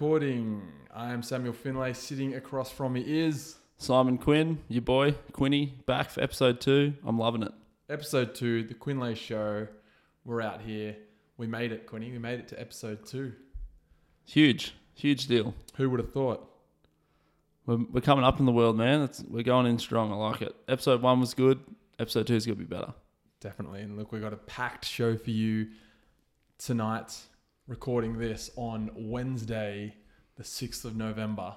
recording. I am Samuel Finlay. Sitting across from me is Simon Quinn, your boy, Quinny, back for episode two. I'm loving it. episode two, the Quinlay Show. We're out here. We made it, Quinny. We made it to episode two. Huge, huge deal. Who would have thought? We're, we're coming up in the world, man. It's, we're going in strong. I like it. Episode one was good. Episode two is going to be better. Definitely. And look, we've got a packed show for you tonight. Recording this on Wednesday, the 6th of November.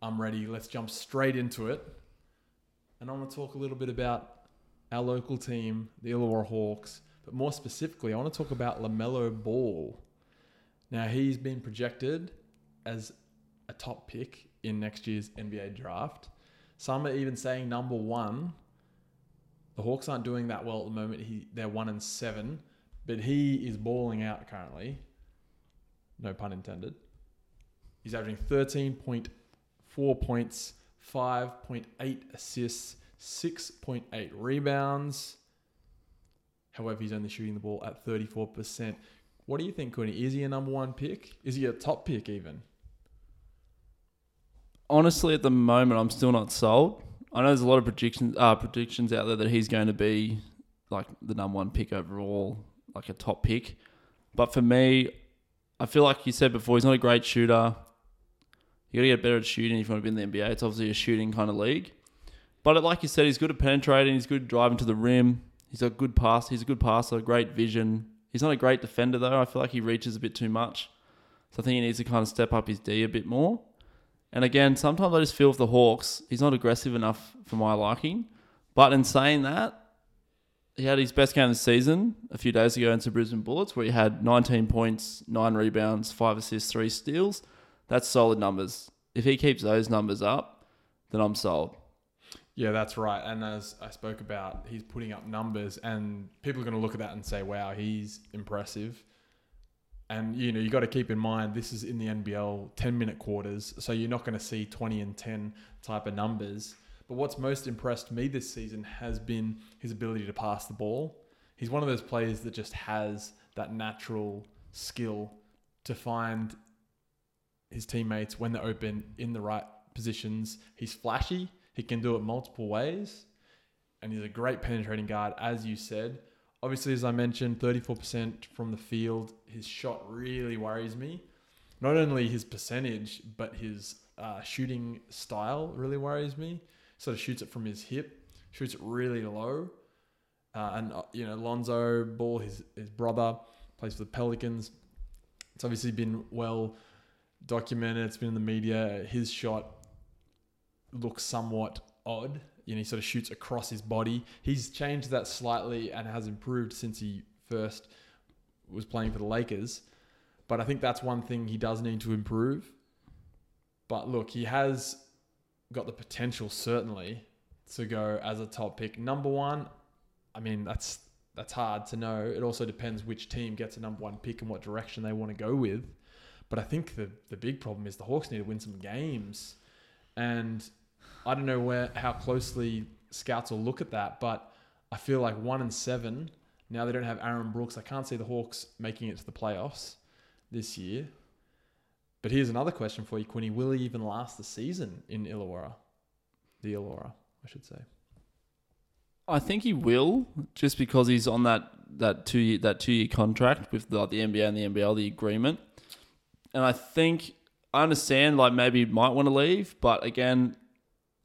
I'm ready. Let's jump straight into it. And I want to talk a little bit about our local team, the Illawarra Hawks. But more specifically, I want to talk about LaMelo Ball. Now, he's been projected as a top pick in next year's NBA draft. Some are even saying number one. The Hawks aren't doing that well at the moment. He, they're one and seven, but he is balling out currently. No pun intended. He's averaging 13.4 points, 5.8 assists, 6.8 rebounds. However, he's only shooting the ball at 34%. What do you think, Quinny? Is he a number one pick? Is he a top pick even? Honestly, at the moment, I'm still not sold. I know there's a lot of predictions, uh, predictions out there that he's going to be like the number one pick overall, like a top pick. But for me, I feel like you said before, he's not a great shooter. You got to get better at shooting if you want to be in the NBA. It's obviously a shooting kind of league. But like you said, he's good at penetrating. He's good driving to the rim. He's a good pass. He's a good passer. Great vision. He's not a great defender though. I feel like he reaches a bit too much. So I think he needs to kind of step up his D a bit more. And again, sometimes I just feel with the Hawks, he's not aggressive enough for my liking. But in saying that, he had his best game of the season a few days ago into Brisbane Bullets, where he had 19 points, nine rebounds, five assists, three steals. That's solid numbers. If he keeps those numbers up, then I'm sold. Yeah, that's right. And as I spoke about, he's putting up numbers, and people are going to look at that and say, "Wow, he's impressive." And you know, you got to keep in mind this is in the NBL, ten minute quarters, so you're not going to see twenty and ten type of numbers. But what's most impressed me this season has been his ability to pass the ball. He's one of those players that just has that natural skill to find his teammates when they're open in the right positions. He's flashy. He can do it multiple ways. And he's a great penetrating guard, as you said. Obviously, as I mentioned, 34% from the field. His shot really worries me. Not only his percentage, but his uh, shooting style really worries me. Sort of shoots it from his hip, shoots it really low. Uh, and, uh, you know, Lonzo Ball, his, his brother, plays for the Pelicans. It's obviously been well documented, it's been in the media. His shot looks somewhat odd. You know, he sort of shoots across his body. He's changed that slightly and has improved since he first was playing for the Lakers. But I think that's one thing he does need to improve. But look, he has got the potential certainly to go as a top pick. Number one, I mean that's that's hard to know. It also depends which team gets a number one pick and what direction they want to go with. But I think the the big problem is the Hawks need to win some games. And I don't know where how closely scouts will look at that, but I feel like one and seven. Now they don't have Aaron Brooks. I can't see the Hawks making it to the playoffs this year. But here's another question for you, Quinny. Will he even last the season in Illawarra? The Illawarra, I should say. I think he will, just because he's on that that two year that two year contract with the, like the NBA and the NBL, the agreement. And I think I understand, like maybe he might want to leave, but again,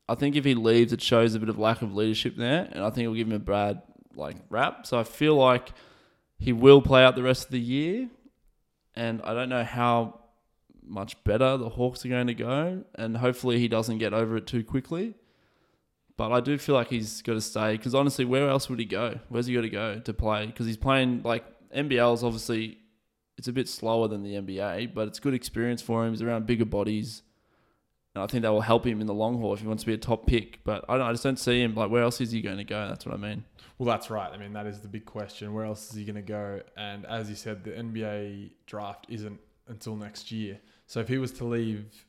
I think if he leaves, it shows a bit of lack of leadership there, and I think it'll give him a bad like rap. So I feel like he will play out the rest of the year, and I don't know how much better the Hawks are going to go, and hopefully he doesn't get over it too quickly. But I do feel like he's got to stay because honestly, where else would he go? Where's he got to go to play? Because he's playing like NBL is obviously it's a bit slower than the NBA, but it's good experience for him. He's around bigger bodies. And I think that will help him in the long haul if he wants to be a top pick. But I, I just don't see him. Like, where else is he going to go? That's what I mean. Well, that's right. I mean, that is the big question. Where else is he going to go? And as you said, the NBA draft isn't until next year. So if he was to leave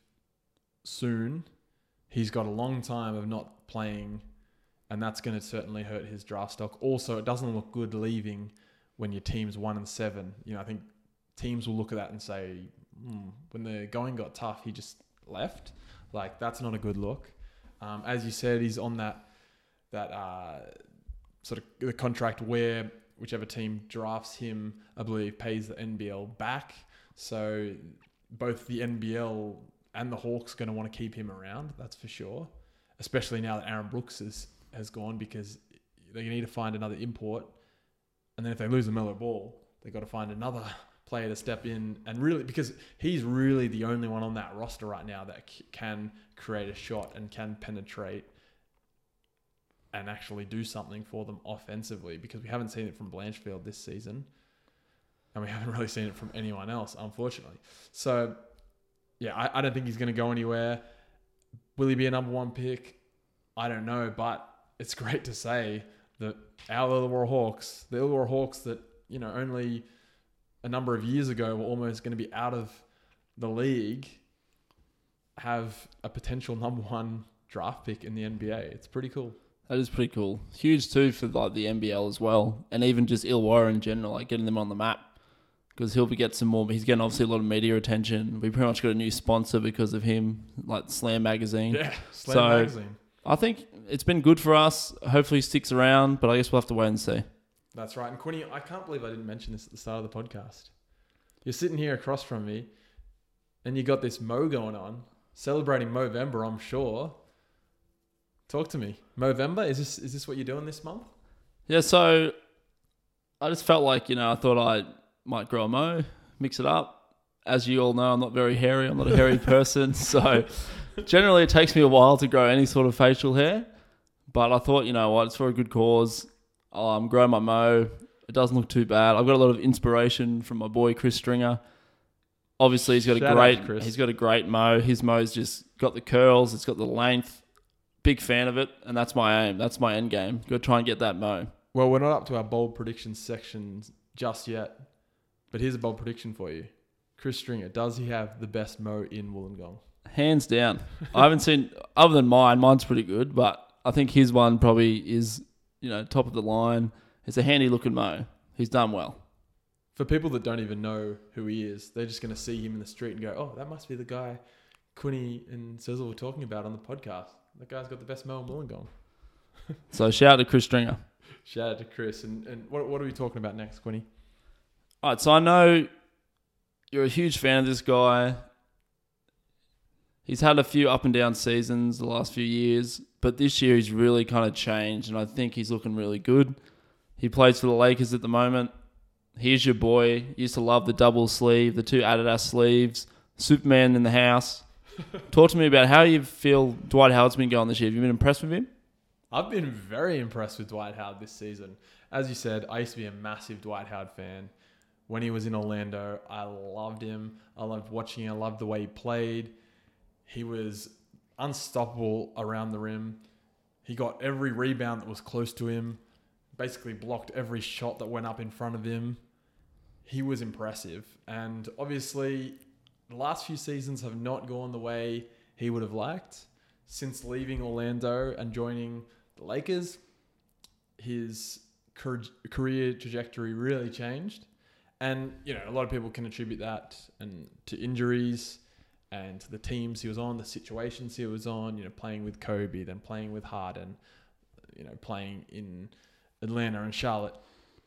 soon, he's got a long time of not playing, and that's going to certainly hurt his draft stock. Also, it doesn't look good leaving when your team's one and seven. You know, I think teams will look at that and say, mm, when the going got tough, he just left. Like that's not a good look. Um, as you said, he's on that that uh, sort of the contract where whichever team drafts him, I believe, pays the NBL back. So both the NBL and the Hawks going to want to keep him around. That's for sure. Especially now that Aaron Brooks is, has gone because they need to find another import. And then if they lose LaMelo Ball, they've got to find another player to step in and really because he's really the only one on that roster right now that c- can create a shot and can penetrate and actually do something for them offensively because we haven't seen it from Blanchfield this season and we haven't really seen it from anyone else unfortunately so yeah I, I don't think he's going to go anywhere will he be a number one pick I don't know but it's great to say that our Illawarra Hawks the Illawarra Hawks that you know only a number of years ago were almost going to be out of the league have a potential number one draft pick in the NBA. It's pretty cool. That is pretty cool. Huge too for like the NBL as well, and even just Illawarra in general, like getting them on the map. Because he'll be get some more. He's getting obviously a lot of media attention. We pretty much got a new sponsor because of him, like Slam Magazine. Yeah, Slam So- magazine. I think it's been good for us. Hopefully, he sticks around, but I guess we'll have to wait and see. That's right. And Quinny, I can't believe I didn't mention this at the start of the podcast. You're sitting here across from me, and you got this Mo going on, celebrating Movember. I'm sure. Talk to me. Movember is this is this what you're doing this month? Yeah, so I just felt like, you know, I thought I might grow a mo, mix it up. As you all know, I'm not very hairy. I'm not a hairy person. So generally, it takes me a while to grow any sort of facial hair. But I thought, you know what, it's for a good cause. I'll um, grow my mo. It doesn't look too bad. I've got a lot of inspiration from my boy Chris Stringer. Obviously, he's got Shout a great. Chris. He's got a great mo. His mo's just got the curls. It's got the length. Big fan of it, and that's my aim. That's my end game. Go try and get that mo. Well, we're not up to our bold predictions sections just yet, but here's a bold prediction for you. Chris Stringer, does he have the best mo in Wollongong? Hands down. I haven't seen other than mine. Mine's pretty good, but I think his one probably is you know top of the line. It's a handy looking mo. He's done well. For people that don't even know who he is, they're just going to see him in the street and go, "Oh, that must be the guy Quinny and Sizzle were talking about on the podcast. That guy's got the best mo in Wollongong." So shout out to Chris Stringer. Shout out to Chris. And, and what, what are we talking about next, Quinny? All right, so I know you're a huge fan of this guy. He's had a few up and down seasons the last few years, but this year he's really kind of changed, and I think he's looking really good. He plays for the Lakers at the moment. Here's your boy. Used to love the double sleeve, the two Adidas sleeves, Superman in the house. Talk to me about how you feel Dwight Howard's been going this year. Have you been impressed with him? I've been very impressed with Dwight Howard this season. As you said, I used to be a massive Dwight Howard fan. When he was in Orlando, I loved him. I loved watching him. I loved the way he played. He was unstoppable around the rim. He got every rebound that was close to him, basically blocked every shot that went up in front of him. He was impressive. And obviously, the last few seasons have not gone the way he would have liked. Since leaving Orlando and joining the Lakers, his career trajectory really changed. And, you know, a lot of people can attribute that and to injuries and to the teams he was on, the situations he was on, you know, playing with Kobe, then playing with Harden, you know, playing in Atlanta and Charlotte.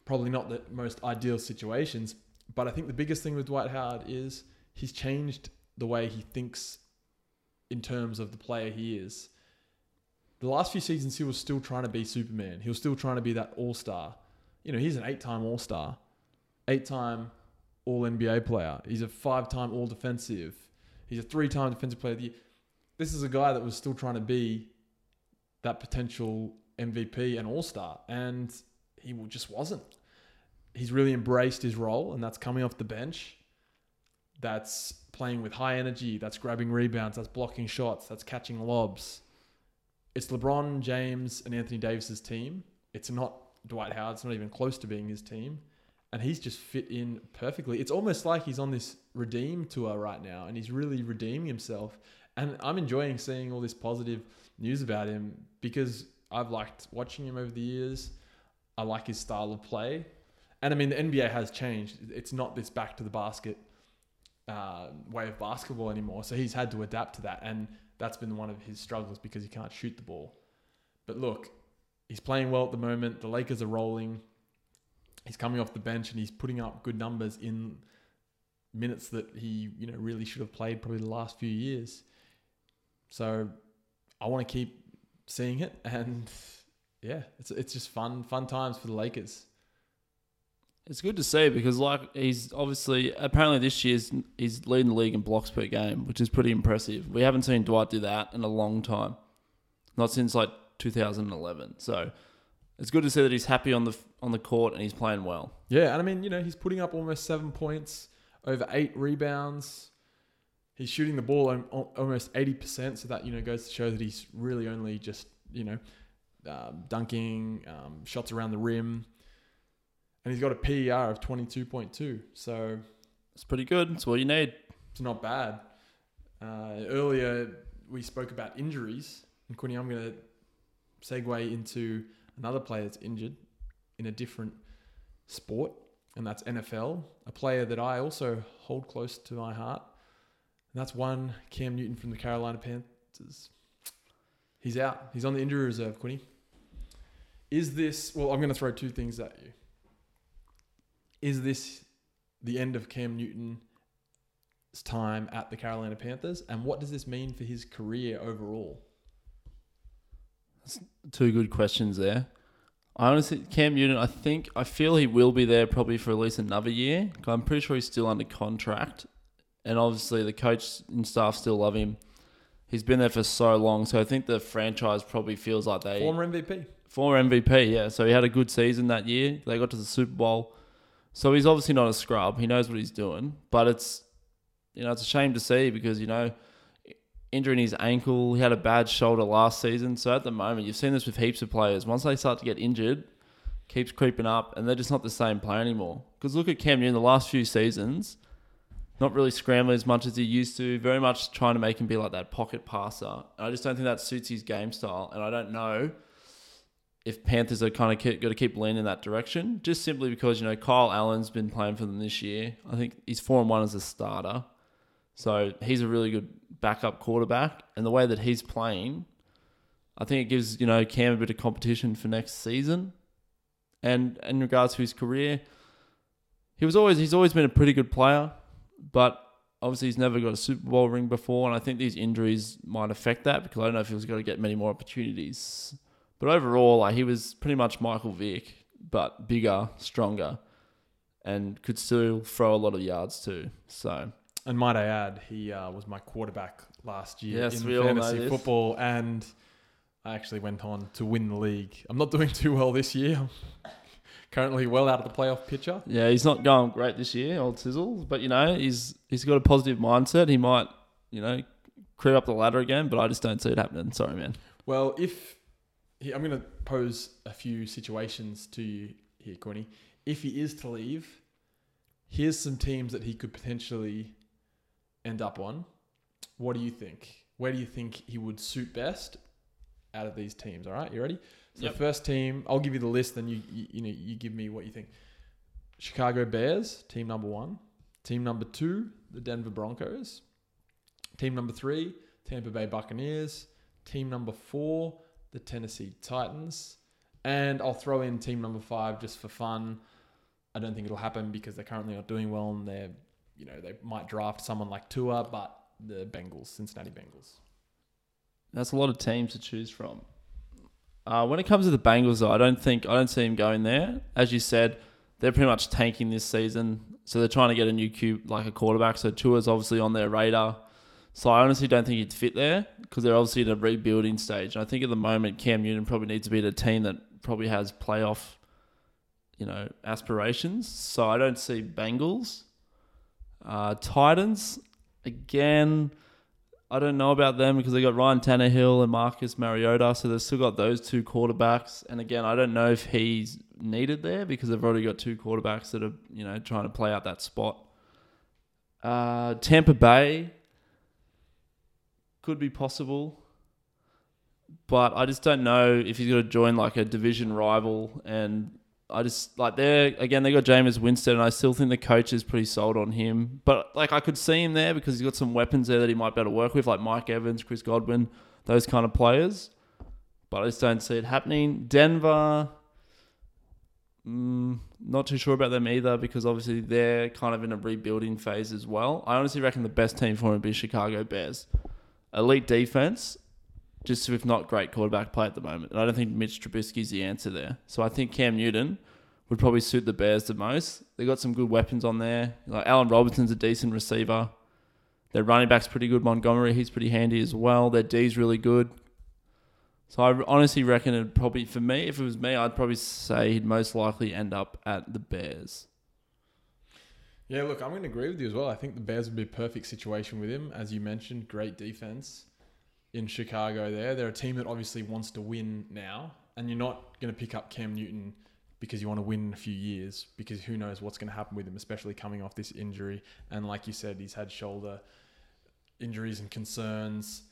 Probably not the most ideal situations, but I think the biggest thing with Dwight Howard is he's changed the way he thinks in terms of the player he is. The last few seasons, he was still trying to be Superman. He was still trying to be that all star. You know, he's an eight time all star, eight time all NBA player. He's a five time all defensive. He's a three time defensive player of the year. This is a guy that was still trying to be that potential MVP and all star, and he just wasn't. He's really embraced his role, and that's coming off the bench. That's playing with high energy. That's grabbing rebounds. That's blocking shots. That's catching lobs. It's LeBron James and Anthony Davis's team. It's not Dwight Howard. It's not even close to being his team. And he's just fit in perfectly. It's almost like he's on this redeem tour right now and he's really redeeming himself. And I'm enjoying seeing all this positive news about him because I've liked watching him over the years. I like his style of play. And I mean, the NBA has changed. It's not this back to the basket uh, way of basketball anymore. So he's had to adapt to that, and that's been one of his struggles because he can't shoot the ball. But look, he's playing well at the moment. The Lakers are rolling. He's coming off the bench and he's putting up good numbers in minutes that he, you know, really should have played probably the last few years. So I want to keep seeing it and yeah, it's it's just fun fun times for the Lakers. It's good to see because like he's obviously apparently this year's he's leading the league in blocks per game, which is pretty impressive. We haven't seen Dwight do that in a long time, not since like 2011. So it's good to see that he's happy on the on the court and he's playing well. Yeah, and I mean, you know, he's putting up almost seven points, over eight rebounds. He's shooting the ball al- al- almost eighty percent, so that you know goes to show that he's really only just you know um, dunking, um, shots around the rim, and he's got a PER of twenty two point two. So It's pretty good. It's all you need. it's not bad. Uh, earlier we spoke about injuries, and Quinny, I'm going to segue into another player that's injured in a different sport, and that's NFL. A player that I also hold close to my heart, and that's one Cam Newton from the Carolina Panthers. He's out. He's on the injury reserve, Quinny. Is this? Well, I'm going to throw two things at you. Is this the end of Cam Newton's time at the Carolina Panthers, and what does this mean for his career overall? Two good questions there. I honestly, Cam Newton, I think, I feel he will be there probably for at least another year. I'm pretty sure he's still under contract. And obviously, the coach and staff still love him. He's been there for so long. So I think the franchise probably feels like they. Former MVP. Former MVP, yeah. So he had a good season that year. They got to the Super Bowl. So he's obviously not a scrub. He knows what he's doing. But it's, you know, it's a shame to see because, you know, injuring his ankle, he had a bad shoulder last season. So at the moment, you've seen this with heaps of players. Once they start to get injured, keeps creeping up, and they're just not the same player anymore. Because look at Cam Newton the last few seasons, not really scrambling as much as he used to, very much trying to make him be like that pocket passer. And I just don't think that suits his game style. And I don't know if Panthers are kind of got to keep leaning in that direction, just simply because you know Kyle Allen's been playing for them this year. I think he's four and one as a starter, so he's a really good backup quarterback. And the way that he's playing, I think it gives you know Cam a bit of competition for next season. And in regards to his career, he was always he's always been a pretty good player, but obviously he's never got a Super Bowl ring before, and I think these injuries might affect that because I don't know if he was going to get many more opportunities. But overall, like he was pretty much Michael Vick, but bigger, stronger, and could still throw a lot of yards too. So And might I add, he uh, was my quarterback last year Yes, in fantasy football, and I actually went on to win the league. I'm not doing too well this year. I'm currently well out of the playoff picture. yeah, he's not going great this year, old Sizzle. But you know, he's he's got a positive mindset. He might, you know, creep up the ladder again. But I just don't see it happening. Sorry, man. Well, if he, I'm going to pose a few situations to you here, Corny. If he is to leave, here's some teams that he could potentially end up on. What do you think? Where do you think he would suit best out of these teams? All right, you ready? So Yep. the first team, I'll give you the list, then you, you you know you give me what you think. Chicago Bears, team number one. Team number two, the Denver Broncos. Team number three, Tampa Bay Buccaneers. Team number four, the Tennessee Titans. And I'll throw in team number five just for fun. I don't think it'll happen because they're currently not doing well and they're, you know, they might draft someone like Tua, but the Bengals, Cincinnati Bengals. That's a lot of teams to choose from. Uh, when it comes to the Bengals, though, I don't think I don't see him going there. As you said, they're pretty much tanking this season, so they're trying to get a new Q like a quarterback. So Tua's obviously on their radar. So I honestly don't think he'd fit there because they're obviously in a rebuilding stage. And I think at the moment Cam Newton probably needs to be at a team that probably has playoff, you know, aspirations. So I don't see Bengals, uh, Titans again. I don't know about them because they got Ryan Tannehill and Marcus Mariota, so they've still got those two quarterbacks. And again, I don't know if he's needed there because they've already got two quarterbacks that are you know trying to play out that spot. Uh, Tampa Bay could be possible, but I just don't know if he's going to join like a division rival. And I just like they're again they got Jameis Winston, and I still think the coach is pretty sold on him. But like I could see him there because he's got some weapons there that he might be able to work with, like Mike Evans, Chris Godwin, those kind of players. But I just don't see it happening. Denver, mm, not too sure about them either because obviously they're kind of in a rebuilding phase as well. I honestly reckon the best team for him would be Chicago Bears. Elite defense, just with not great quarterback play at the moment. And I don't think Mitch Trubisky's the answer there. So I think Cam Newton would probably suit the Bears the most. They got some good weapons on there. Like Allen Robinson's a decent receiver. Their running back's pretty good. Montgomery, he's pretty handy as well. Their D's really good. So I honestly reckon it'd probably for me, if it was me, I'd probably say he'd most likely end up at the Bears. Yeah, look, I'm going to agree with you as well. I think the Bears would be a perfect situation with him, as you mentioned. Great defense in Chicago. There, they're a team that obviously wants to win now, and you're not going to pick up Cam Newton because you want to win in a few years. Because who knows what's going to happen with him, especially coming off this injury. And like you said, he's had shoulder injuries and concerns.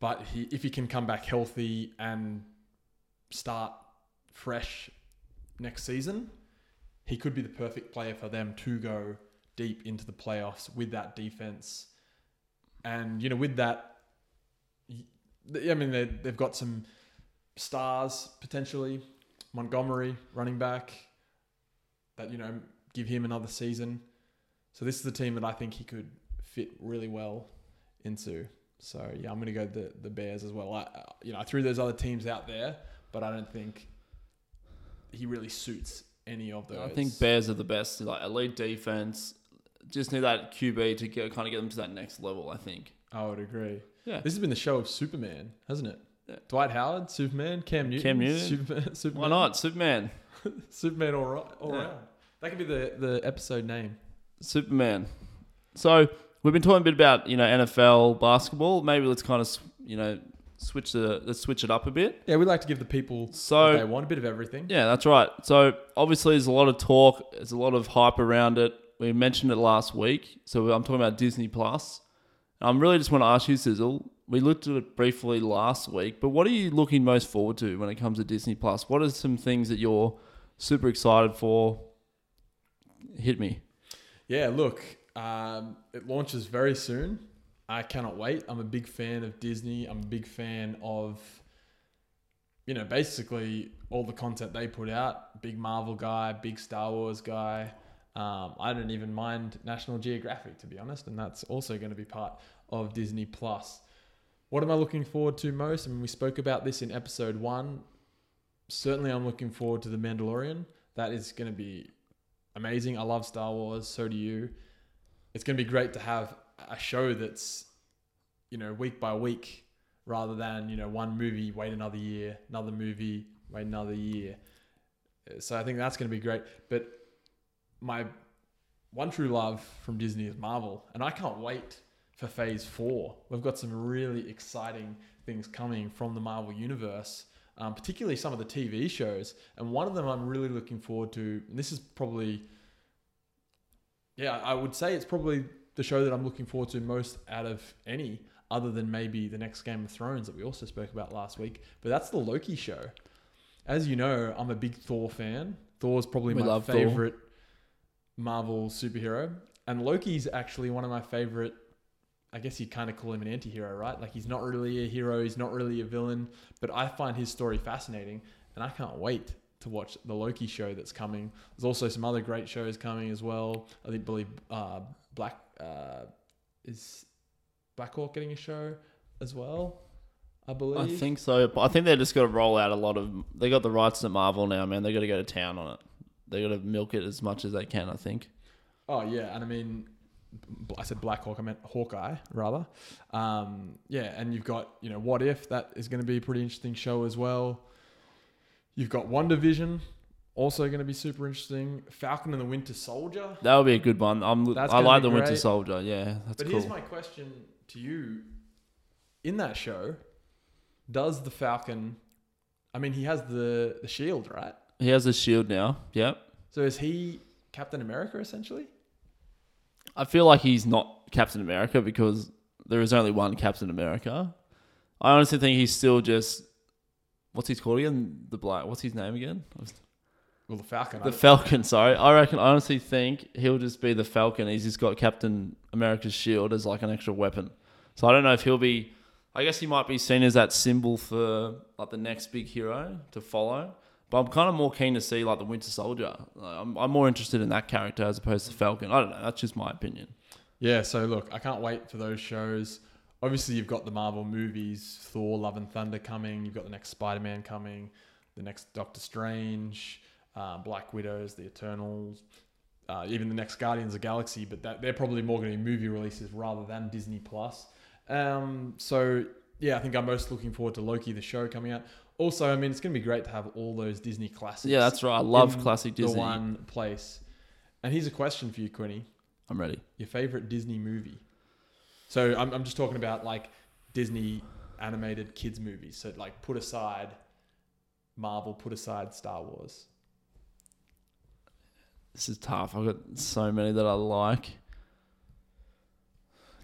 But he, if he can come back healthy and start fresh next season, he could be the perfect player for them to go deep into the playoffs with that defense. And you know, with that, I mean, they they've got some stars potentially. Montgomery, running back, that you know give him another season. So this is the team that I think he could fit really well into. So yeah, I'm going to go the the Bears as well. I you know I threw those other teams out there, but I don't think he really suits any of those. I think Bears are the best, like elite defense. Just need that QB to get, kind of get them to that next level. I think. I would agree. Yeah. This has been the show of Superman, hasn't it? Yeah. Dwight Howard, Superman, Cam Newton, Cam Newton. Superman, Superman, Why not Superman? Superman all right, all Yeah. around. That could be the the episode name. Superman. So we've been talking a bit about you know NFL basketball. Maybe let's kind of you know switch the let's switch it up a bit. Yeah, we like to give the people So- what they want, a bit of everything. Yeah, that's right. So obviously, there's a lot of talk. There's a lot of hype around it. We mentioned it last week. So I'm talking about Disney Plus. I'm really just want to ask you, Sizzle. We looked at it briefly last week, but what are you looking most forward to when it comes to Disney Plus? What are some things that you're super excited for? Hit me. Yeah, look, um, it launches very soon. I cannot wait. I'm a big fan of Disney. I'm a big fan of, you know, basically all the content they put out. Big Marvel guy, big Star Wars guy. Um, I don't even mind National Geographic, to be honest, and that's also going to be part of Disney Plus. What am I looking forward to most? I mean, we spoke about this in episode one. Certainly, I'm looking forward to The Mandalorian. That is going to be amazing. I love Star Wars. So do you. It's going to be great to have a show that's, you know, week by week rather than, you know, one movie, wait another year, another movie, wait another year. So I think that's going to be great. But my one true love from Disney is Marvel. And I can't wait for phase four. We've got some really exciting things coming from the Marvel universe. Um, particularly some of the TV shows, and one of them I'm really looking forward to. And this is probably yeah, I would say it's probably the show that I'm looking forward to most out of any, other than maybe the next Game of Thrones that we also spoke about last week. But that's the Loki show. As you know, I'm a big Thor fan. Thor's probably We my love Thor. Marvel superhero, and Loki's actually one of my favorite. I guess you'd kind of call him an anti-hero, right? Like he's not really a hero, he's not really a villain, but I find his story fascinating, and I can't wait to watch the Loki show that's coming. There's also some other great shows coming as well. I think believe uh, Black uh, is Black Hawk getting a show as well. I believe. I think so. But I think they just got to roll out a lot of. They got the rights to Marvel now, man. They got to go to town on it. They got to milk it as much as they can. I think. Oh yeah, and I mean, I said Black Hawk. I meant Hawkeye rather. Um, yeah, and you've got you know What If that is going to be a pretty interesting show as well. You've got WandaVision, also going to be super interesting. Falcon and the Winter Soldier. That would be a good one. I'm. That's I like the Winter. Soldier. Yeah, that's but cool. here's my question to you: In that show, does the Falcon? I mean, he has the the shield, right? He has a shield now. Yep. So is he Captain America essentially? I feel like he's not Captain America because there is only one Captain America. I honestly think he's still just. What's he called again? The black. What's his name again? Well, the Falcon. The Falcon, sorry. I reckon, I honestly think he'll just be the Falcon. He's just got Captain America's shield as like an extra weapon. So I don't know if he'll be. I guess he might be seen as that symbol for like the next big hero to follow. But I'm kind of more keen to see like the Winter Soldier. Like, I'm, I'm more interested in that character as opposed to Falcon. I don't know. That's just my opinion. Yeah, so look, I can't wait for those shows. Obviously, you've got the Marvel movies, Thor, Love and Thunder coming. You've got the next Spider Man coming, the next Doctor Strange, uh, Black Widows, the Eternals, uh, even the next Guardians of Galaxy. But that, they're probably more going to be movie releases rather than Disney Plus. Um, so yeah, I think I'm most looking forward to Loki, the show coming out. Also, I mean, it's going to be great to have all those Disney classics. Yeah, that's right. I love in classic the Disney. one place. And here's a question for you, Quinny I'm ready. your favorite Disney movie. So I'm, I'm just talking about like Disney animated kids movies. So like put aside Marvel, put aside Star Wars. This is tough. I've got so many that I like.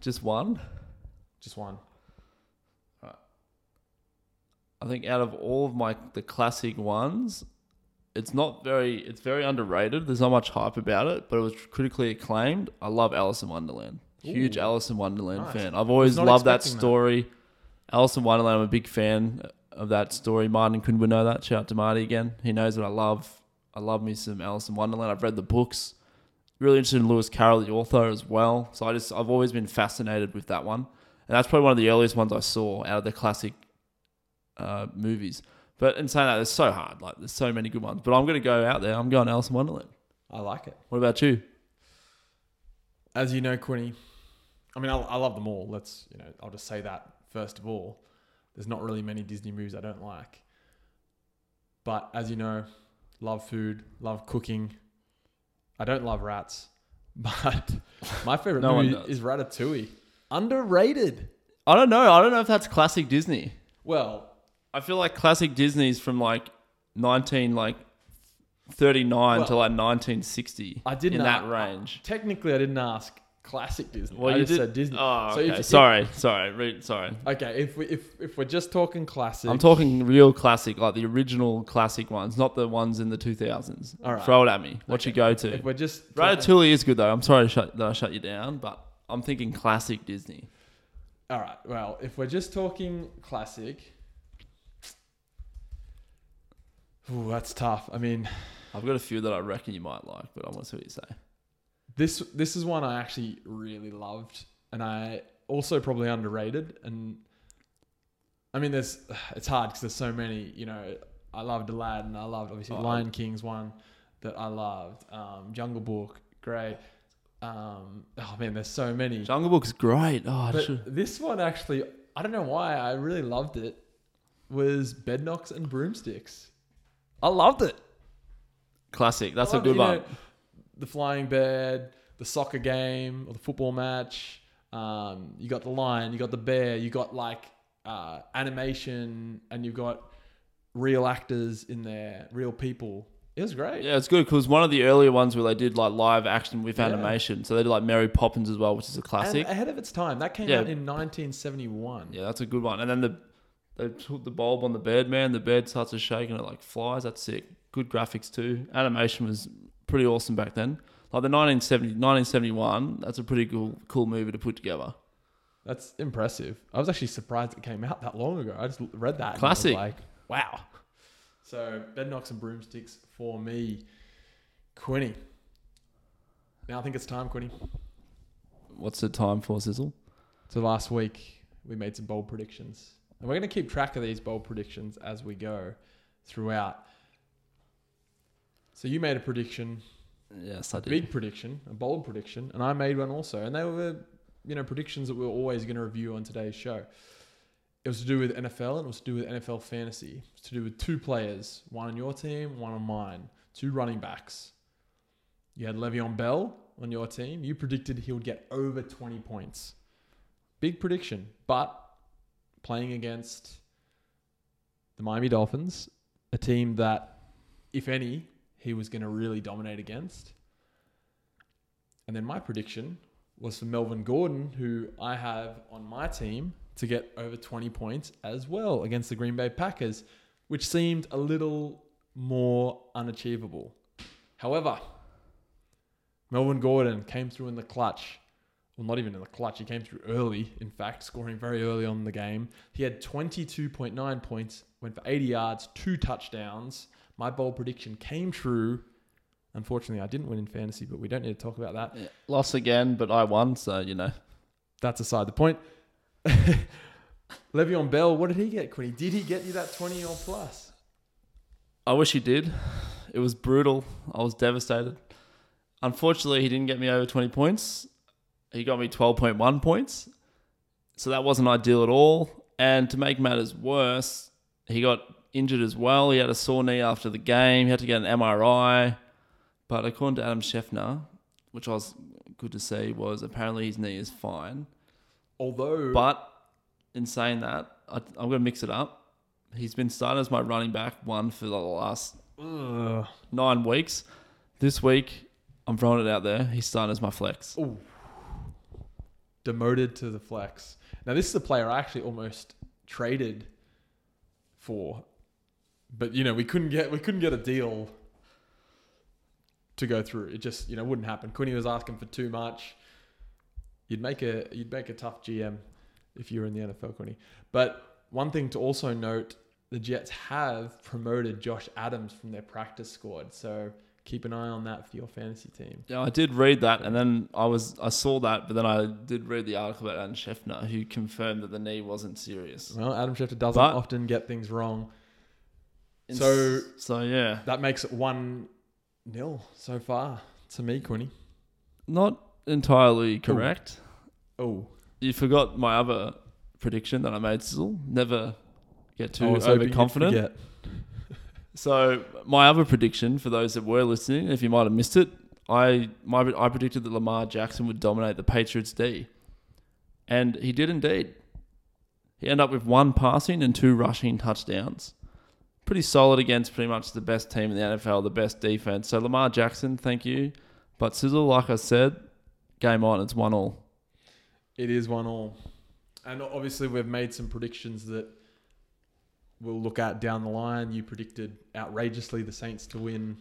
Just one. Just one. I think out of all of my the classic ones, it's not very it's very underrated. There's not much hype about it, but it was critically acclaimed. I love Alice in Wonderland. Huge Ooh. Alice in Wonderland Nice. fan. I've always loved that expecting that. story. Alice in Wonderland, I'm a big fan of that story. Martin couldn't we know that? Shout out to Marty again. He knows that I love I love me some Alice in Wonderland. I've read the books. Really interested in Lewis Carroll, the author, as well. So I just I've always been fascinated with that one. And that's probably one of the earliest ones I saw out of the classic uh, movies. But in saying that, it's so hard. Like there's so many good ones. But I'm gonna go out there. I'm going Alice in Wonderland. I like it. What about you? As you know, Quinny, I mean, I, I love them all. Let's, you know, I'll just say that first of all. There's not really many Disney movies I don't like. But as you know, love food, love cooking. I don't love rats. But my favorite No movie is Ratatouille. Underrated. I don't know. I don't know if that's classic Disney. Well, I feel like classic Disney's from like 19 like 39 to like 1960. I didn't in that range. Technically, I didn't ask classic Disney. Well, I you just did. said Disney. Oh, okay. if- if- sorry, sorry, re- sorry. Okay, if we if if we're just talking classic, I'm talking real classic, like the original classic ones, not the ones in the 2000s. All right. Throw it at me. What Okay. you go If to? we're just talking- Ratatouille is good though. I'm sorry to shut, that I shut you down, but I'm thinking classic Disney. All right. Well, if we're just talking classic, ooh, that's tough. I mean, I've got a few that I reckon you might like, but I want to see what you say. this this is one I actually really loved, and I also probably underrated. And I mean, there's it's hard because there's so many. You know, I loved Aladdin. I loved obviously Oh, Lion King's one that I loved. Um, Jungle Book, great. Um, oh man, there's so many. Jungle Book's great. Oh, But should- this one actually, I don't know why I really loved it. Was Bedknobs and Broomsticks. I loved it. classic. That's I a loved good it, you one. know, the flying bed, the soccer game, or the football match. Um, you got the lion, you got the bear, you got like uh, animation, and you've got real actors in there, real people. It was great. Yeah, it's good because one of the earlier ones where they did like live action with Yeah. animation. So they did like Mary Poppins as well, which is a And classic. ahead of its time. That came Yeah. out in 1971. Yeah, that's a good one. And then the they put the bulb on the bed, man. The bed starts to shake and it like flies. That's sick. Good graphics too. Animation was pretty awesome back then. Like the 1970, 1971, that's a pretty cool cool movie to put together. That's impressive. I was actually surprised it came out that long ago. I just read that. and I was Classic. like, wow. So, Bedknobs and Broomsticks for me. Quinny. Now I think it's time, Quinny. What's the time for Sizzle? So last week we made some bold predictions. And we're going to keep track of these bold predictions as we go throughout. So you made a prediction Yes, I a did. big prediction, a bold prediction, and I made one also. And they were, you know, predictions that we are always going to review on today's show. It was to do with NFL and it was to do with NFL fantasy. It was to do with two players, one on your team, one on mine, two running backs. You had Le'Veon Bell on your team. You predicted he would get over 20 points. Big prediction, but playing against the Miami Dolphins, a team that, if any, he was going to really dominate against. And then my prediction was for Melvin Gordon, who I have on my team to get over 20 points as well against the Green Bay Packers, which seemed a little more unachievable. However, Melvin Gordon came through in the clutch. Well, not even in the clutch. He came through early, in fact, scoring very early on in the game. He had 22.9 points, went for 80 yards, two touchdowns. My bold prediction came true. Unfortunately, I didn't win in fantasy, but we don't need to talk about that. Yeah. Lost again, but I won, so you know. That's aside the point. Le'Veon Bell, what did he get, Quinny? Did he get you that 20 or plus? I wish he did. It was brutal. I was devastated. Unfortunately, he didn't get me over 20 points. He got me 12.1 points. So that wasn't ideal at all. And to make matters worse, he got injured as well. He had a sore knee after the game. He had to get an MRI. But according to Adam Schefter, which I was good to see, was apparently his knee is fine. Although, But in saying that, I, I'm going to mix it up. He's been starting as my running back one for the last nine weeks. This week, I'm throwing it out there. He's starting as my flex. Ooh. Demoted to the flex. Now, this is a player I actually almost traded for, but you know we couldn't get we couldn't get a deal to go through. It just you know wouldn't happen. Quinny was asking for too much. You'd make a you'd make a tough GM if you were in the NFL, Quinny. But one thing to also note: the Jets have promoted Josh Adams from their practice squad, so keep an eye on that for your fantasy team. Yeah, I did read that, and then I was I saw that, but then I did read the article about Adam Schefter, who confirmed that the knee wasn't serious. Well, Adam Schefter doesn't But- often get things wrong. So- so yeah, That makes it one nil so far to me, Quinny. not entirely correct. Oh, You forgot my other prediction that I made. Sizzle, never get too overconfident. So my other prediction for those that were listening, if you might have missed it, I my I predicted that Lamar Jackson would dominate the Patriots D, and he did indeed. He ended up with one passing and two rushing touchdowns. Pretty solid against pretty much the best team in the NFL, the best defense. So Lamar Jackson, thank you. But Sizzle, like I said, game on. It's one all. It is one all. And obviously, we've made some predictions that we'll look at down the line. You predicted outrageously the Saints to win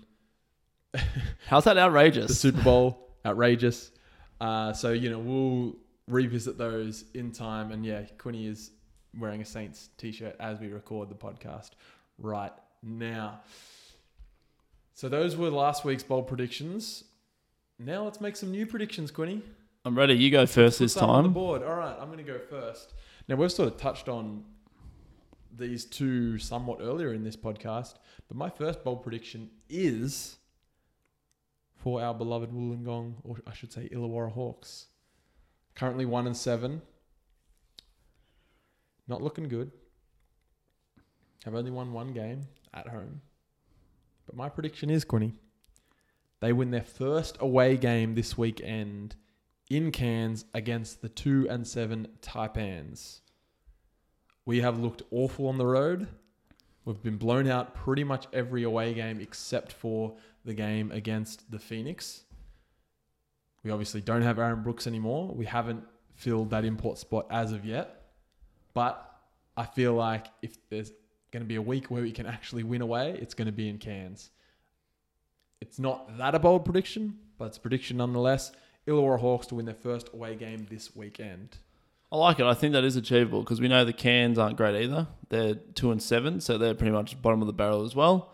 How's that outrageous? the? Super Bowl. Outrageous. Uh, so, you know, we'll revisit those in time. And yeah, Quinny is wearing a Saints t shirt as we record the podcast right now. So, those were last week's bold predictions. Now, let's make some new predictions, Quinny. I'm ready. You go first Put this time. on the board. All right, I'm going to go first. Now we've sort of touched on these two somewhat earlier in this podcast, but my first bold prediction is for our beloved Wollongong, or I should say Illawarra Hawks. Currently one and seven. Not looking good. Have only won one game at home. But my prediction is, Quinny, they win their first away game this weekend in Cairns against the two and seven Taipans. We have looked awful on the road. We've been blown out pretty much every away game except for the game against the Phoenix. We obviously don't have Aaron Brooks anymore. We haven't filled that import spot as of yet. But I feel like if there's going to be a week where we can actually win away, it's going to be in Cairns. It's not that a bold prediction, but it's a prediction nonetheless. Illawarra Hawks to win their first away game this weekend. I like it. I think that is achievable because we know the Cairns aren't great either. They're two and seven, so they're pretty much bottom of the barrel as well.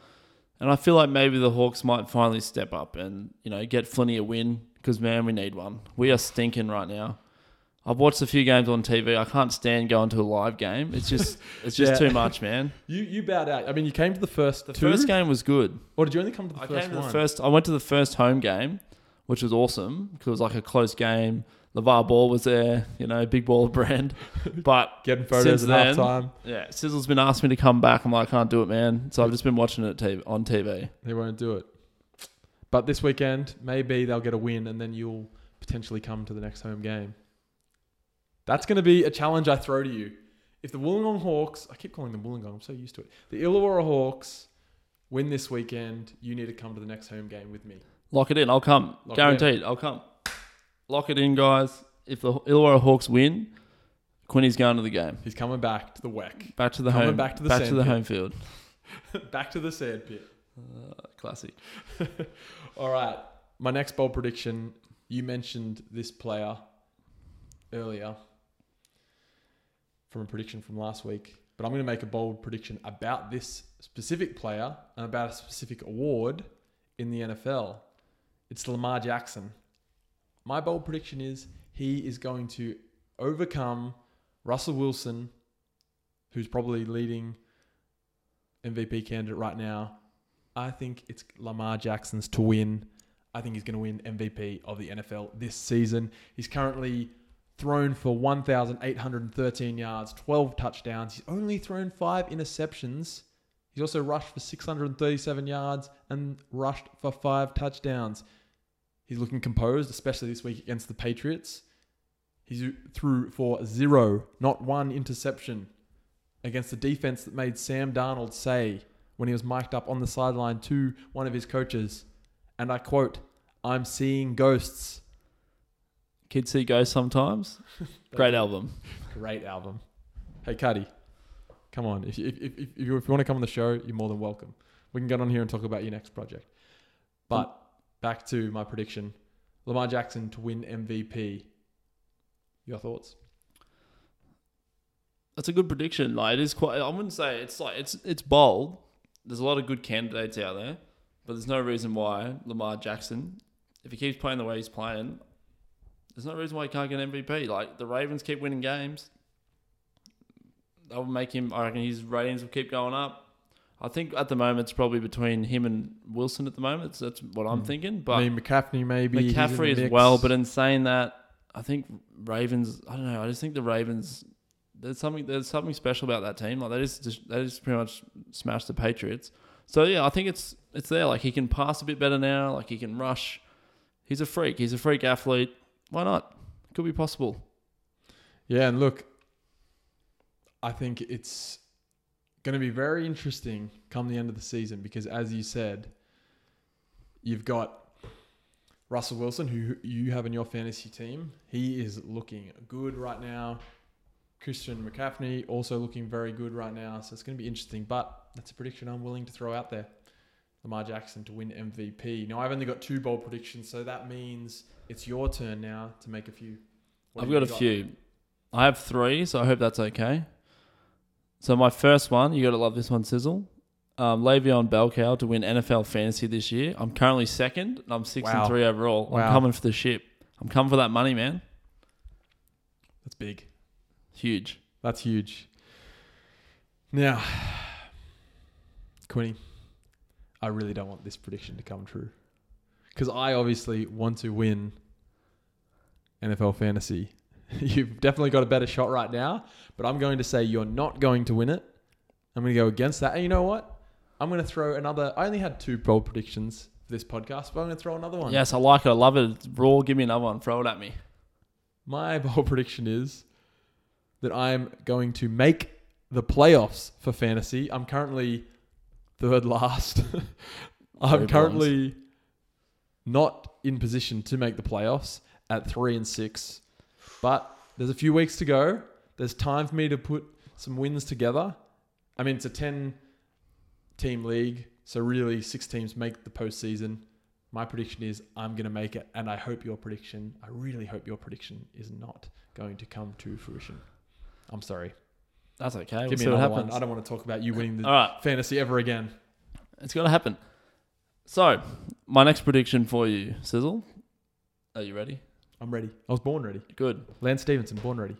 And I feel like maybe the Hawks might finally step up and you know get Flinny a win because man, we need one. We are stinking right now. I've watched a few games on TV. I can't stand going to a live game. It's just it's just Yeah. too much, man. You you bowed out. I mean, you came to the first The two, first game was good. or did you only come to the I first came to the first. I went to the first home game, which was awesome because it was like a close game. LeVar Ball was there, you know, big baller brand. But Getting photos at then- halftime. yeah, Sizzle's been asking me to come back. I'm like, I can't do it, man. So I've just been watching it TV, on TV. They won't do it. But this weekend, maybe they'll get a win, and then you'll potentially come to the next home game. That's going to be a challenge I throw to you. If the Wollongong Hawks, I keep calling them Wollongong, I'm so used to it. The Illawarra Hawks win this weekend, you need to come to the next home game with me. Lock it in. I'll come. Lock Guaranteed. I'll come. Lock it in, guys. If the Illawarra Hawks win, Quinny's going to the game. He's coming back to the WEC, Back to the Coming home. back to the back to the sandpit. home field. back to the sand pit. Uh, classic. All right. My next bold prediction. You mentioned this player earlier from a prediction from last week, but I'm going to make a bold prediction about this specific player and about a specific award in the NFL. It's Lamar Jackson. My bold prediction is he is going to overcome Russell Wilson, who's probably leading MVP candidate right now. I think it's Lamar Jackson's to win. I think he's going to win MVP of the NFL this season. He's currently thrown for 1,813 yards, 12 touchdowns. He's only thrown five interceptions. He's also rushed for 637 yards and rushed for five touchdowns. He's looking composed, especially this week against the Patriots. He threw for zero, not one interception against the defense that made Sam Darnold say when he was mic'd up on the sideline to one of his coaches, and I quote, I'm seeing ghosts. Kids see ghosts sometimes. Great album. Great album. Hey, Cudi, come on. If if, if, if, you, if you want to come on the show, you're more than welcome. We can get on here and talk about your next project. But back to my prediction Lamar Jackson to win MVP. Your thoughts? That's a good prediction. Like it is quite. I wouldn't say it's like it's it's bold. There's a lot of good candidates out there, but there's no reason why Lamar Jackson, if he keeps playing the way he's playing, there's no reason why he can't get MVP. Like the Ravens keep winning games, that will make him. I reckon his ratings will keep going up. I think at the moment it's probably between him and Wilson at the moment. So that's what I'm Mm. thinking. But I mean, McCaffrey maybe. McCaffrey as mix. well. But in saying that, I think Ravens. I don't know. I just think the Ravens. There's something. There's something special about that team. Like they just, just they just pretty much smashed the Patriots. So yeah, I think it's it's there. Like he can pass a bit better now. Like he can rush. He's a freak. He's a freak athlete. Why not? Could be possible. Yeah, and look, I think it's going to be very interesting come the end of the season because, as you said, you've got Russell Wilson, who you have in your fantasy team. He is looking good right now. Christian McCaffrey also looking very good right now. So it's going to be interesting. But that's a prediction I'm willing to throw out there. Lamar Jackson to win MVP. Now, I've only got two bold predictions, so that means it's your turn now to make a few. What I've have got a few. I have three, so I hope that's okay. So my first one, you got to love this one, Sizzle. Um, Le'Veon Belcow to win NFL fantasy this year. I'm currently second, and I'm six Wow. and three overall. Wow. I'm coming for the ship. I'm coming for that money, man. That's big. Huge. That's huge. Now, Quinny, I really don't want this prediction to come true. Because I obviously want to win NFL fantasy. You've definitely got a better shot right now, but I'm going to say you're not going to win it. I'm going to go against that. And you know what? I'm going to throw another. I only had two bold predictions for this podcast, but I'm going to throw another one. Yes, I like it. I love it. It's raw. Give me another one. Throw it at me. My bold prediction is that I'm going to make the playoffs for fantasy. I'm currently third last. I'm Very currently not in position to make the playoffs at three and six, but there's a few weeks to go. There's time for me to put some wins together. I mean, it's a 10 team league, so really six teams make the postseason. My prediction is I'm going to make it, and I hope your prediction, I really hope your prediction is not going to come to fruition. I'm sorry. That's okay. We'll Give me see what happens. one. I don't want to talk about you winning the right. fantasy ever again. It's going to happen. So, my next prediction for you, Sizzle. Are you ready? I'm ready. I was born ready. Good. Lance Stephenson, born ready.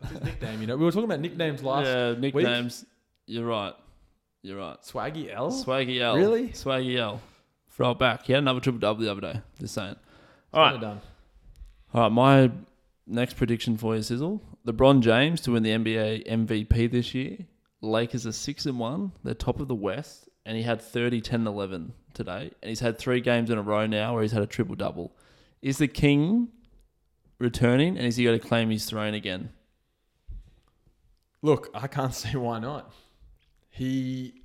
That's his nickname, you know. We were talking about nicknames last. yeah, nicknames. You're right. You're right. Swaggy L. Swaggy L. Really? Swaggy L. Throw it back. He had another triple double the other day. Just saying. All Kinda right. done. All right. My next prediction for you, Sizzle. LeBron James to win the NBA MVP this year. Lakers are 6 and 1. They're top of the West. And he had 30, 10, 11 today. And he's had three games in a row now where he's had a triple double. Is the King returning? And is he going to claim his throne again? Look, I can't see why not. He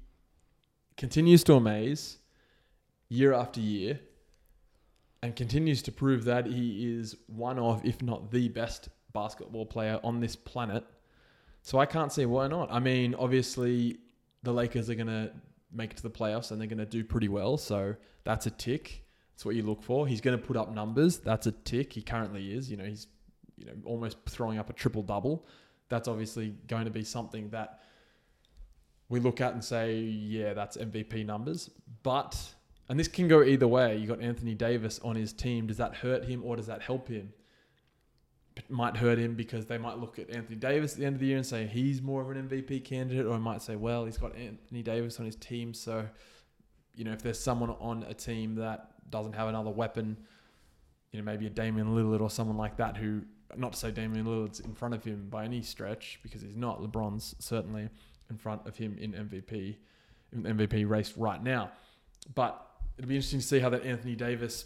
continues to amaze year after year and continues to prove that he is one of, if not the best basketball player on this planet. So I can't see why not. I mean, obviously, the Lakers are going to make it to the playoffs and they're going to do pretty well. So that's a tick. That's what you look for. He's going to put up numbers. That's a tick. He currently is. You know, he's you know almost throwing up a triple double. That's obviously going to be something that we look at and say, yeah, that's MVP numbers. But and this can go either way. You got Anthony Davis on his team. Does that hurt him or does that help him? It might hurt him because they might look at Anthony Davis at the end of the year and say he's more of an MVP candidate, or I might say, well, he's got Anthony Davis on his team, so you know if there's someone on a team that doesn't have another weapon, you know maybe a Damian Lillard or someone like that who, not to say Damian Lillard's in front of him by any stretch because he's not. LeBron's certainly in front of him in MVP, in MVP race right now, but it'll be interesting to see how that Anthony Davis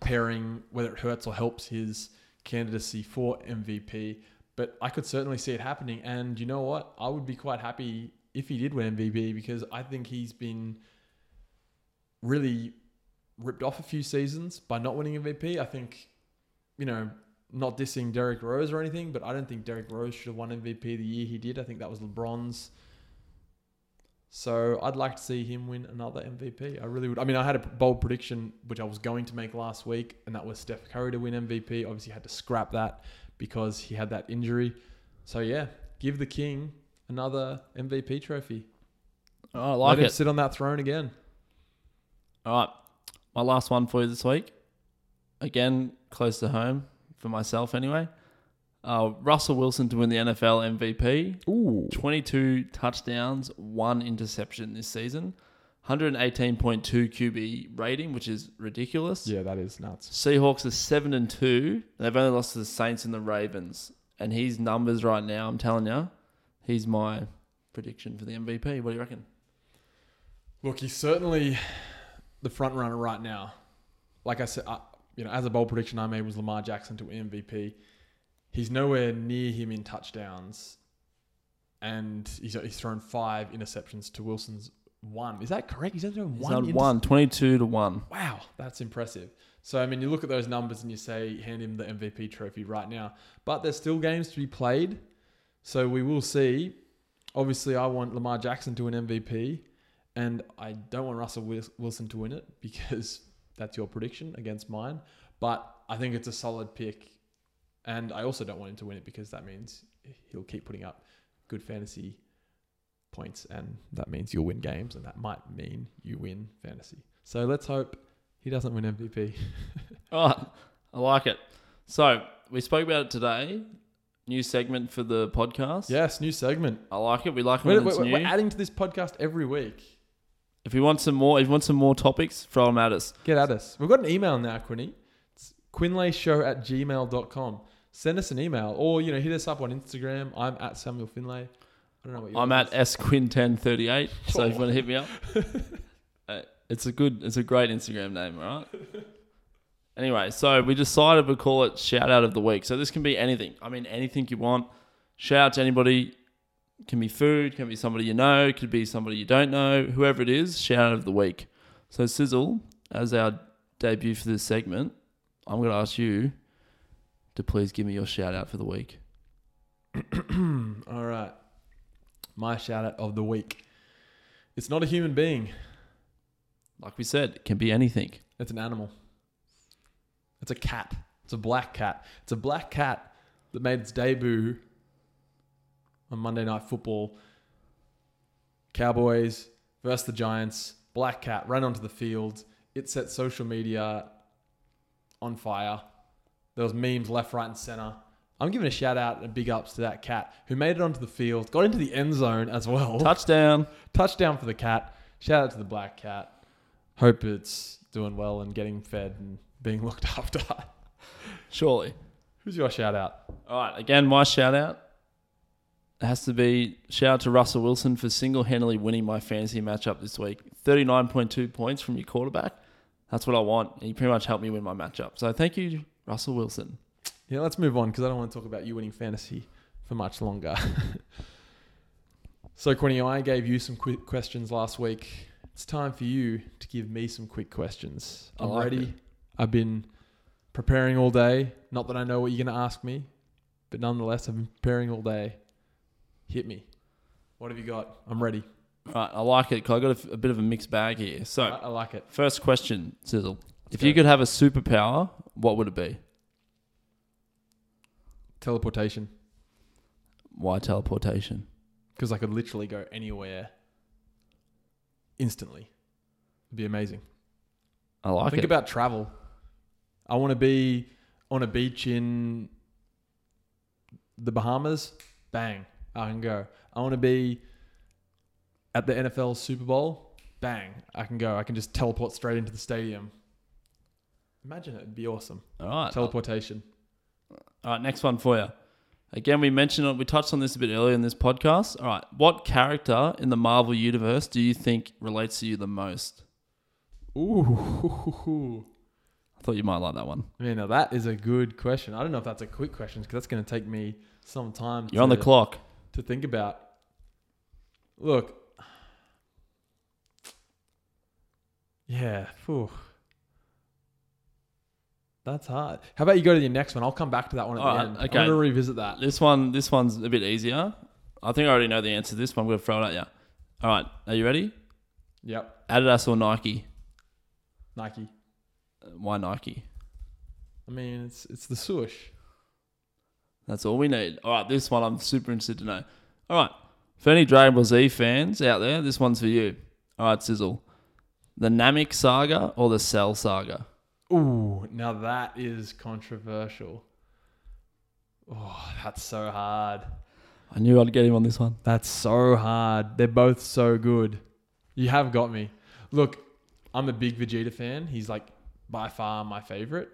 pairing, whether it hurts or helps his candidacy for MVP. But I could certainly see it happening. And you know what? I would be quite happy if he did win MVP because I think he's been really ripped off a few seasons by not winning MVP. I think, you know, not dissing Derrick Rose or anything, but I don't think Derrick Rose should have won MVP the year he did. I think that was LeBron's. So I'd like to see him win another MVP. I really would. I mean, I had a bold prediction which I was going to make last week, and that was Steph Curry to win MVP. Obviously, had to scrap that because he had that injury. So yeah, give the king another MVP trophy. Oh, I like Let him it. sit on that throne again. All right. My last one for you this week. Again, close to home for myself anyway. Uh, Russell Wilson to win the NFL MVP. Ooh. 22 touchdowns, one interception this season. 118.2 QB rating, which is ridiculous. Yeah, that is nuts. Seahawks are 7 and 2. They've only lost to the Saints and the Ravens. And his numbers right now, I'm telling you, he's my prediction for the MVP. What do you reckon? Look, he's certainly the front runner right now. Like I said, uh, you know, as a bold prediction I made was Lamar Jackson to MVP. He's nowhere near him in touchdowns, and he's he's thrown five interceptions to Wilson's one. Is that correct? He's only thrown He's one. done interce- one, 22 to 1. Wow, that's impressive. So I mean, you look at those numbers and you say, hand him the MVP trophy right now. But there's still games to be played, so we will see. Obviously, I want Lamar Jackson to an MVP, and I don't want Russell Wilson to win it because that's your prediction against mine. But I think it's a solid pick, and I also don't want him to win it because that means he'll keep putting up good fantasy points, and that means you'll win games, and that might mean you win fantasy. So let's hope he doesn't win MVP. Right. I like it. So, we spoke about it today. New segment for the podcast. Yes, new segment. I like it. We like it We're, when it's we're- new. we're adding to this podcast every week. If you want some more, if you want some more topics, throw them at us. Get at us. We've got an email now, Quinny. It's quinlayshow at gmail.com. Send us an email or, you know, hit us up on Instagram. I'm at Samuel Finlay. I don't know what yours I'm at is. squin1038. So if you want to hit me up, uh, it's a good, it's a great Instagram name, all right? Anyway, so we decided we'd call it shout out of the week. So this can be anything. I mean, anything you want. Shout out to anybody. Can be food, can be somebody you know, could be somebody you don't know, whoever it is. Shout out of the week. So Sizzle, as our debut for this segment, I'm going to ask you to please give me your shout out for the week. All right. My shout out of the week. It's not a human being, Like we said, it can be anything. it's an animal. It's a cat. It's a black cat. It's a black cat that made its debut on Monday Night Football. Cowboys versus the Giants. Black cat ran onto the field. It set social media on fire. There was memes left, right, and center. I'm giving a shout out and big ups to that cat who made it onto the field, got into the end zone as well. Touchdown. Touchdown for the cat. Shout out to the black cat. Hope it's doing well and getting fed and being looked after. Surely. Who's your shout out? All right, again, my shout out has to be shout out to Russell Wilson for single handedly winning my fantasy matchup this week. 39.2 points from your quarterback. That's what I want. He pretty much helped me win my matchup. So thank you, Russell Wilson. Yeah, let's move on because I don't want to talk about you winning fantasy for much longer. so, Quinny, I gave you some quick questions last week. It's time for you to give me some quick questions. I'm like ready. it. I've been preparing all day. Not that I know what you're going to ask me, but nonetheless, I've been preparing all day. Hit me. What have you got? I'm ready. Right, I like it 'cause I got a bit of a mixed bag here. So, I, I like it. first question, Sizzle. If go. you could have a superpower, what would it be? Teleportation. Why teleportation? Because I could literally go anywhere instantly. It'd be amazing. I like Think it. Think about travel. I want to be on a beach in the Bahamas. Bang, I can go. I want to be at the NFL Super Bowl. Bang, I can go. I can just teleport straight into the stadium. Imagine it. It'd be awesome. All right. Teleportation. All right, next one for you. Again, we mentioned it. We touched on this a bit earlier in this podcast. All right, what character in the Marvel universe do you think relates to you the most? Ooh. I thought you might like that one. Man, now that is a good question. I don't know if that's a quick question because that's going to take me some time. You're on the clock. To think about. Look, yeah, phew. that's hard. How about you go to your next one? I'll come back to that one at the Alright, end. okay. I'm gonna revisit that. This one, this one's a bit easier. I think I already know the answer to this, but I'm going to throw it at you. All right, are you ready? Yep, Adidas or Nike? Nike. Uh, Why Nike? I mean, it's it's the swoosh. That's all we need. All right, this one I'm super interested to know. All right, for any Dragon Ball Z fans out there, this one's for you. All right, Sizzle. The Namek saga or the Cell saga? Ooh, now that is controversial. Oh, that's so hard. I knew I'd get him on this one. That's so hard. They're both so good. You have got me. Look, I'm a big Vegeta fan. He's like by far my favorite.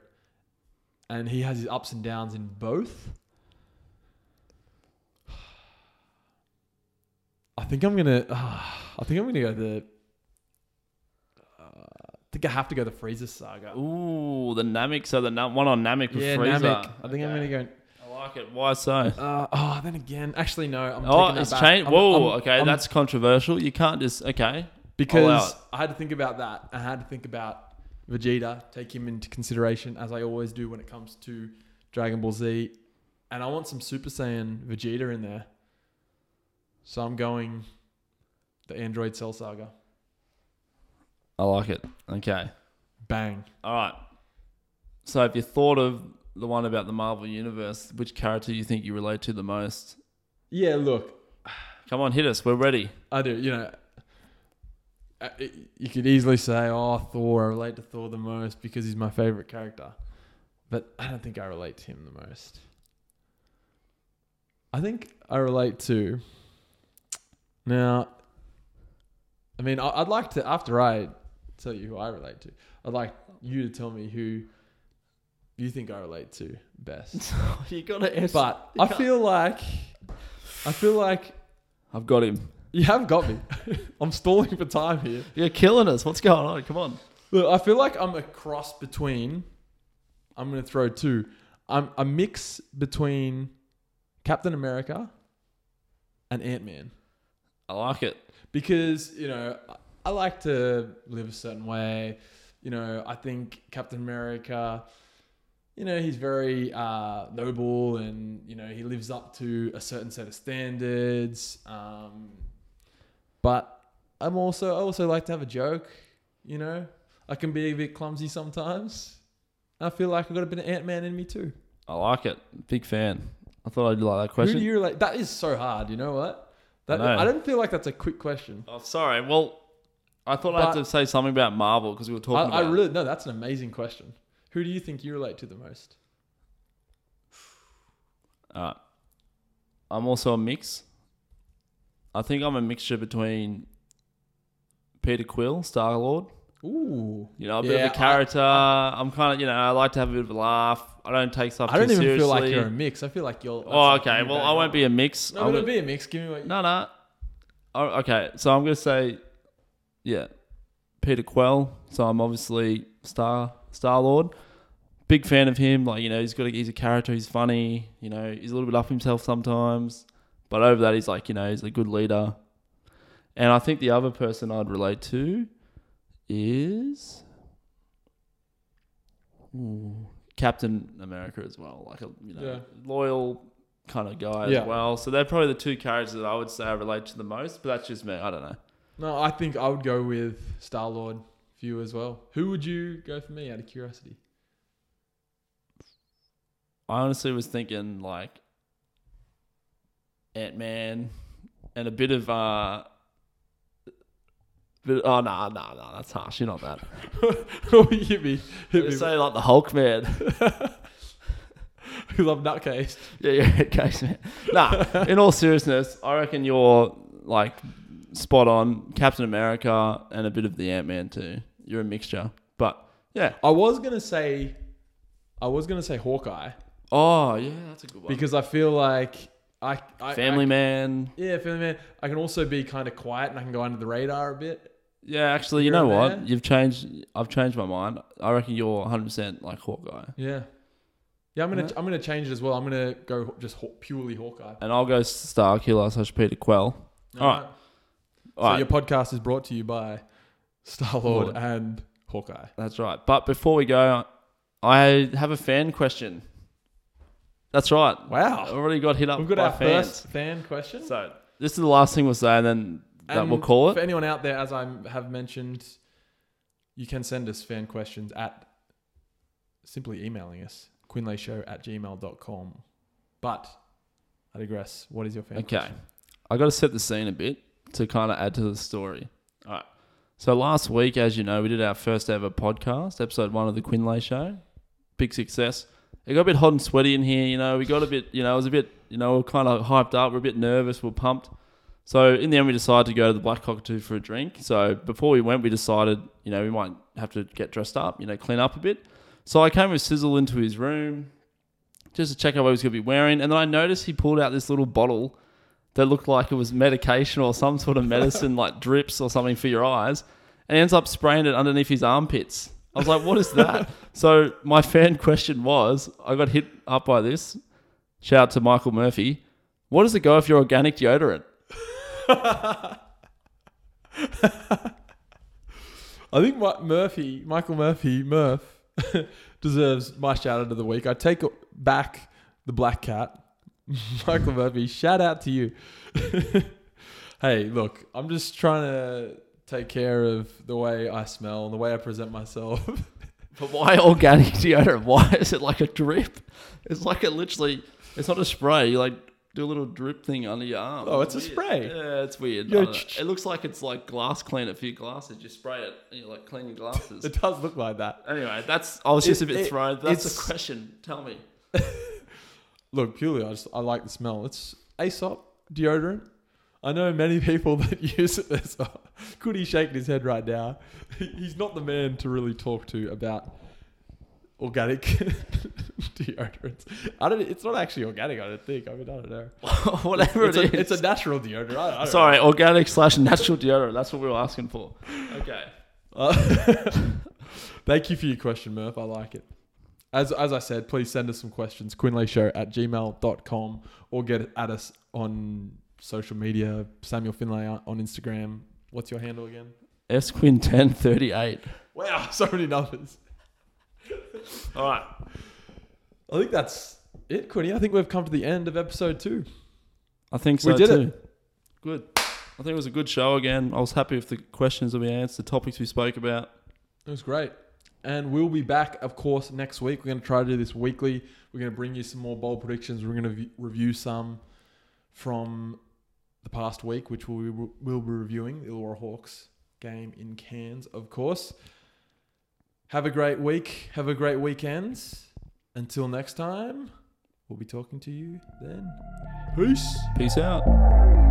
And he has his ups and downs in both. Think I'm gonna. I think I'm gonna go the. Uh, I think I have to go the Frieza saga. Ooh, the Namek. So the Nam- one on Namek with yeah, Frieza. Namek. I think I'm gonna go. I like it. Why so? Uh, oh, then again, actually no. I'm oh, taking it's changed. I'm- Whoa, I'm- okay, I'm- that's controversial. You can't just okay. because. I had to think about that. I had to think about Vegeta, take him into consideration as I always do when it comes to Dragon Ball Z, and I want some Super Saiyan Vegeta in there. So I'm going the Android Cell Saga. I like it. Okay. Bang. All right. So, if you thought of the one about the Marvel Universe, which character do you think you relate to the most? Yeah, look, Come on, hit us. We're ready. I do. You know, uh, you could easily say, "Oh, Thor." I relate to Thor the most because he's my favorite character, but I don't think I relate to him the most. I think I relate to. Now, I mean, I'd like to after I tell you who I relate to. I'd like you to tell me who you think I relate to best. you got to answer. But I feel like, I feel like I've got him. you have got me. I'm stalling for time here. You're killing us. What's going on? Come on. Look, I feel like I'm a cross between. I'm going to throw two. I'm a mix between Captain America and Ant Man I like it. because you know I- like to live a certain way. You know, I think Captain America. You know, he's very uh, noble, and you know he lives up to a certain set of standards. Um, but I'm also I also like to have a joke. You know, I can be a bit clumsy sometimes. I feel like I've got a bit of Ant Man in me too. I like it. Big fan. I thought I'd like that question. Who do you relate? That is so hard. You know what? That, I know. I don't feel like that's a quick question. oh, sorry. Well, I thought I had But- to say something about Marvel because we were I, talking I about. really no. That's an amazing question. Who do you think you relate to the most? Alright. I'm also a mix. I think I'm a mixture between Peter Quill, Star Lord. Ooh, You know, a bit Yeah, of a character. I, am kind of, you know, I like to have a bit of a laugh. I don't take stuff I don't even seriously. feel like you're a mix. I feel like you're. oh, okay. Well. I won't be a mix. No, I'm gonna- be a mix. Give me what. You, no, no. Oh, okay, so I'm gonna say, yeah, Peter Quill. So I'm obviously Star Star Lord. Big fan of him. Like you know, he's got a, he's a character. He's funny. You know, he's a little bit up himself sometimes, but over that, he's like you know, he's a good leader. And I think the other person I'd relate to is Ooh, Captain America as well. Like a you know Yeah. loyal kind of guy Yeah. as well. So they're probably the two characters that I would say I relate to the most. But that's just me. I don't know. No, I think I would go with Star Lord for you as well. Who would you go for me out of curiosity? I honestly was thinking like Ant Man and a bit of uh. Bit, oh no no no that's harsh. You're not that. hit me. Hit me. say like the Hulk man. Because I'm nutcase. yeah yeah case man. Nah. In all seriousness, I reckon you're like spot on. Captain America and a bit of the Ant Man too. You're a mixture. But yeah. I was gonna say, I was gonna say Hawkeye Oh yeah, that's a good one. because I feel like I, I Family I, Man. Yeah, Family Man. I can also be kind of quiet and I can go under the radar a bit. Yeah, actually, you Here know and what? there. You've changed. I've changed my mind. I reckon you're 100 percent like Hawkeye, Yeah. Yeah, I'm gonna Yeah. I'm gonna change it as well. I'm gonna go just haw- purely Hawkeye. and I'll go Star Killer slash Peter Quill. All right. So All right, your podcast is brought to you by Star Lord Lord. and Hawkeye. that's right. But before we go, I have a fan question. That's right. I Wow. already got hit up We've got by our fans. first fan question. So this is the last thing we'll say, and then that we'll call it. For anyone out there, as I have mentioned, you can send us fan questions at simply emailing us, quinlayshow at gmail.com. But I digress. What is your fan Okay. question? I got to set the scene a bit to kind of add to the story. All right. So last week, as you know, we did our first ever podcast, episode one of the Quinlay Show. Big success. It got a bit hot and sweaty in here. You know, we got a bit. You know, it was a bit. You know, we are kind of hyped up. We're a bit nervous. We're pumped. So in the end, we decided to go to the Black Cockatoo for a drink. So before we went, we decided, you know, we might have to get dressed up. You know, clean up a bit. So I came with Sizzle into his room just to check out what he was going to be wearing, and then I noticed he pulled out this little bottle that looked like it was medication or some sort of medicine, like drips or something for your eyes, and he ends up spraying it underneath his armpits. I was like, "What is that?" so my fan question was, I got hit up by this. Shout out to Michael Murphy. What does it go if you're organic deodorant? I think Murphy, Michael Murphy, Murph, deserves my shout out of the week. I take back the black cat. Michael Murphy, shout out to you. hey, look, I'm just trying to take care of the way I smell and the way I present myself. But why organic deodorant? Why is it like a drip? It's like it literally. It's not a spray. Like do a little drip thing under your arm. Oh, it's a spray. Yeah, it's weird. Yeah, I don't know. ch- It looks like it's like glass cleaner for your glasses. You spray it and you like clean your glasses. it does look like that. anyway, that's. I was just It- a bit it- thrown. That's it's- a question. Tell me. Look, purely, I just I like the smell. It's Aesop deodorant. I know many people that use it. As well. Could he shaking his head right now? He's not the man to really talk to about organic deodorants. I don't. It's not actually organic. I don't think. I mean, I don't know. Whatever it's, it a, is. it's a natural deodorant. I, I Sorry, organic slash natural deodorant. That's what we were asking for. Okay. Uh, thank you for your question, Murph. I like it. As, as I said, please send us some questions. QuinlayShow at gmail.com or get at us on social media. Samuel Finlay on Instagram. What's your handle again? Esquin ten thirty eight. Wow, so many numbers. All right. I think that's it, Quinny. I think we've come to the end of episode two. I think so We did too. it. Good. I think it was a good show again. I was happy with the questions that we answered, the topics we spoke about. It was great. And we'll be back, of course, next week. We're going to try to do this weekly. We're going to bring you some more bold predictions. We're going to v- review some from the past week, which we'll be, we'll be reviewing the Illawarra Hawks game in Cairns, of course. Have a great week. Have a great weekend. Until next time, we'll be talking to you then. Peace. Peace out.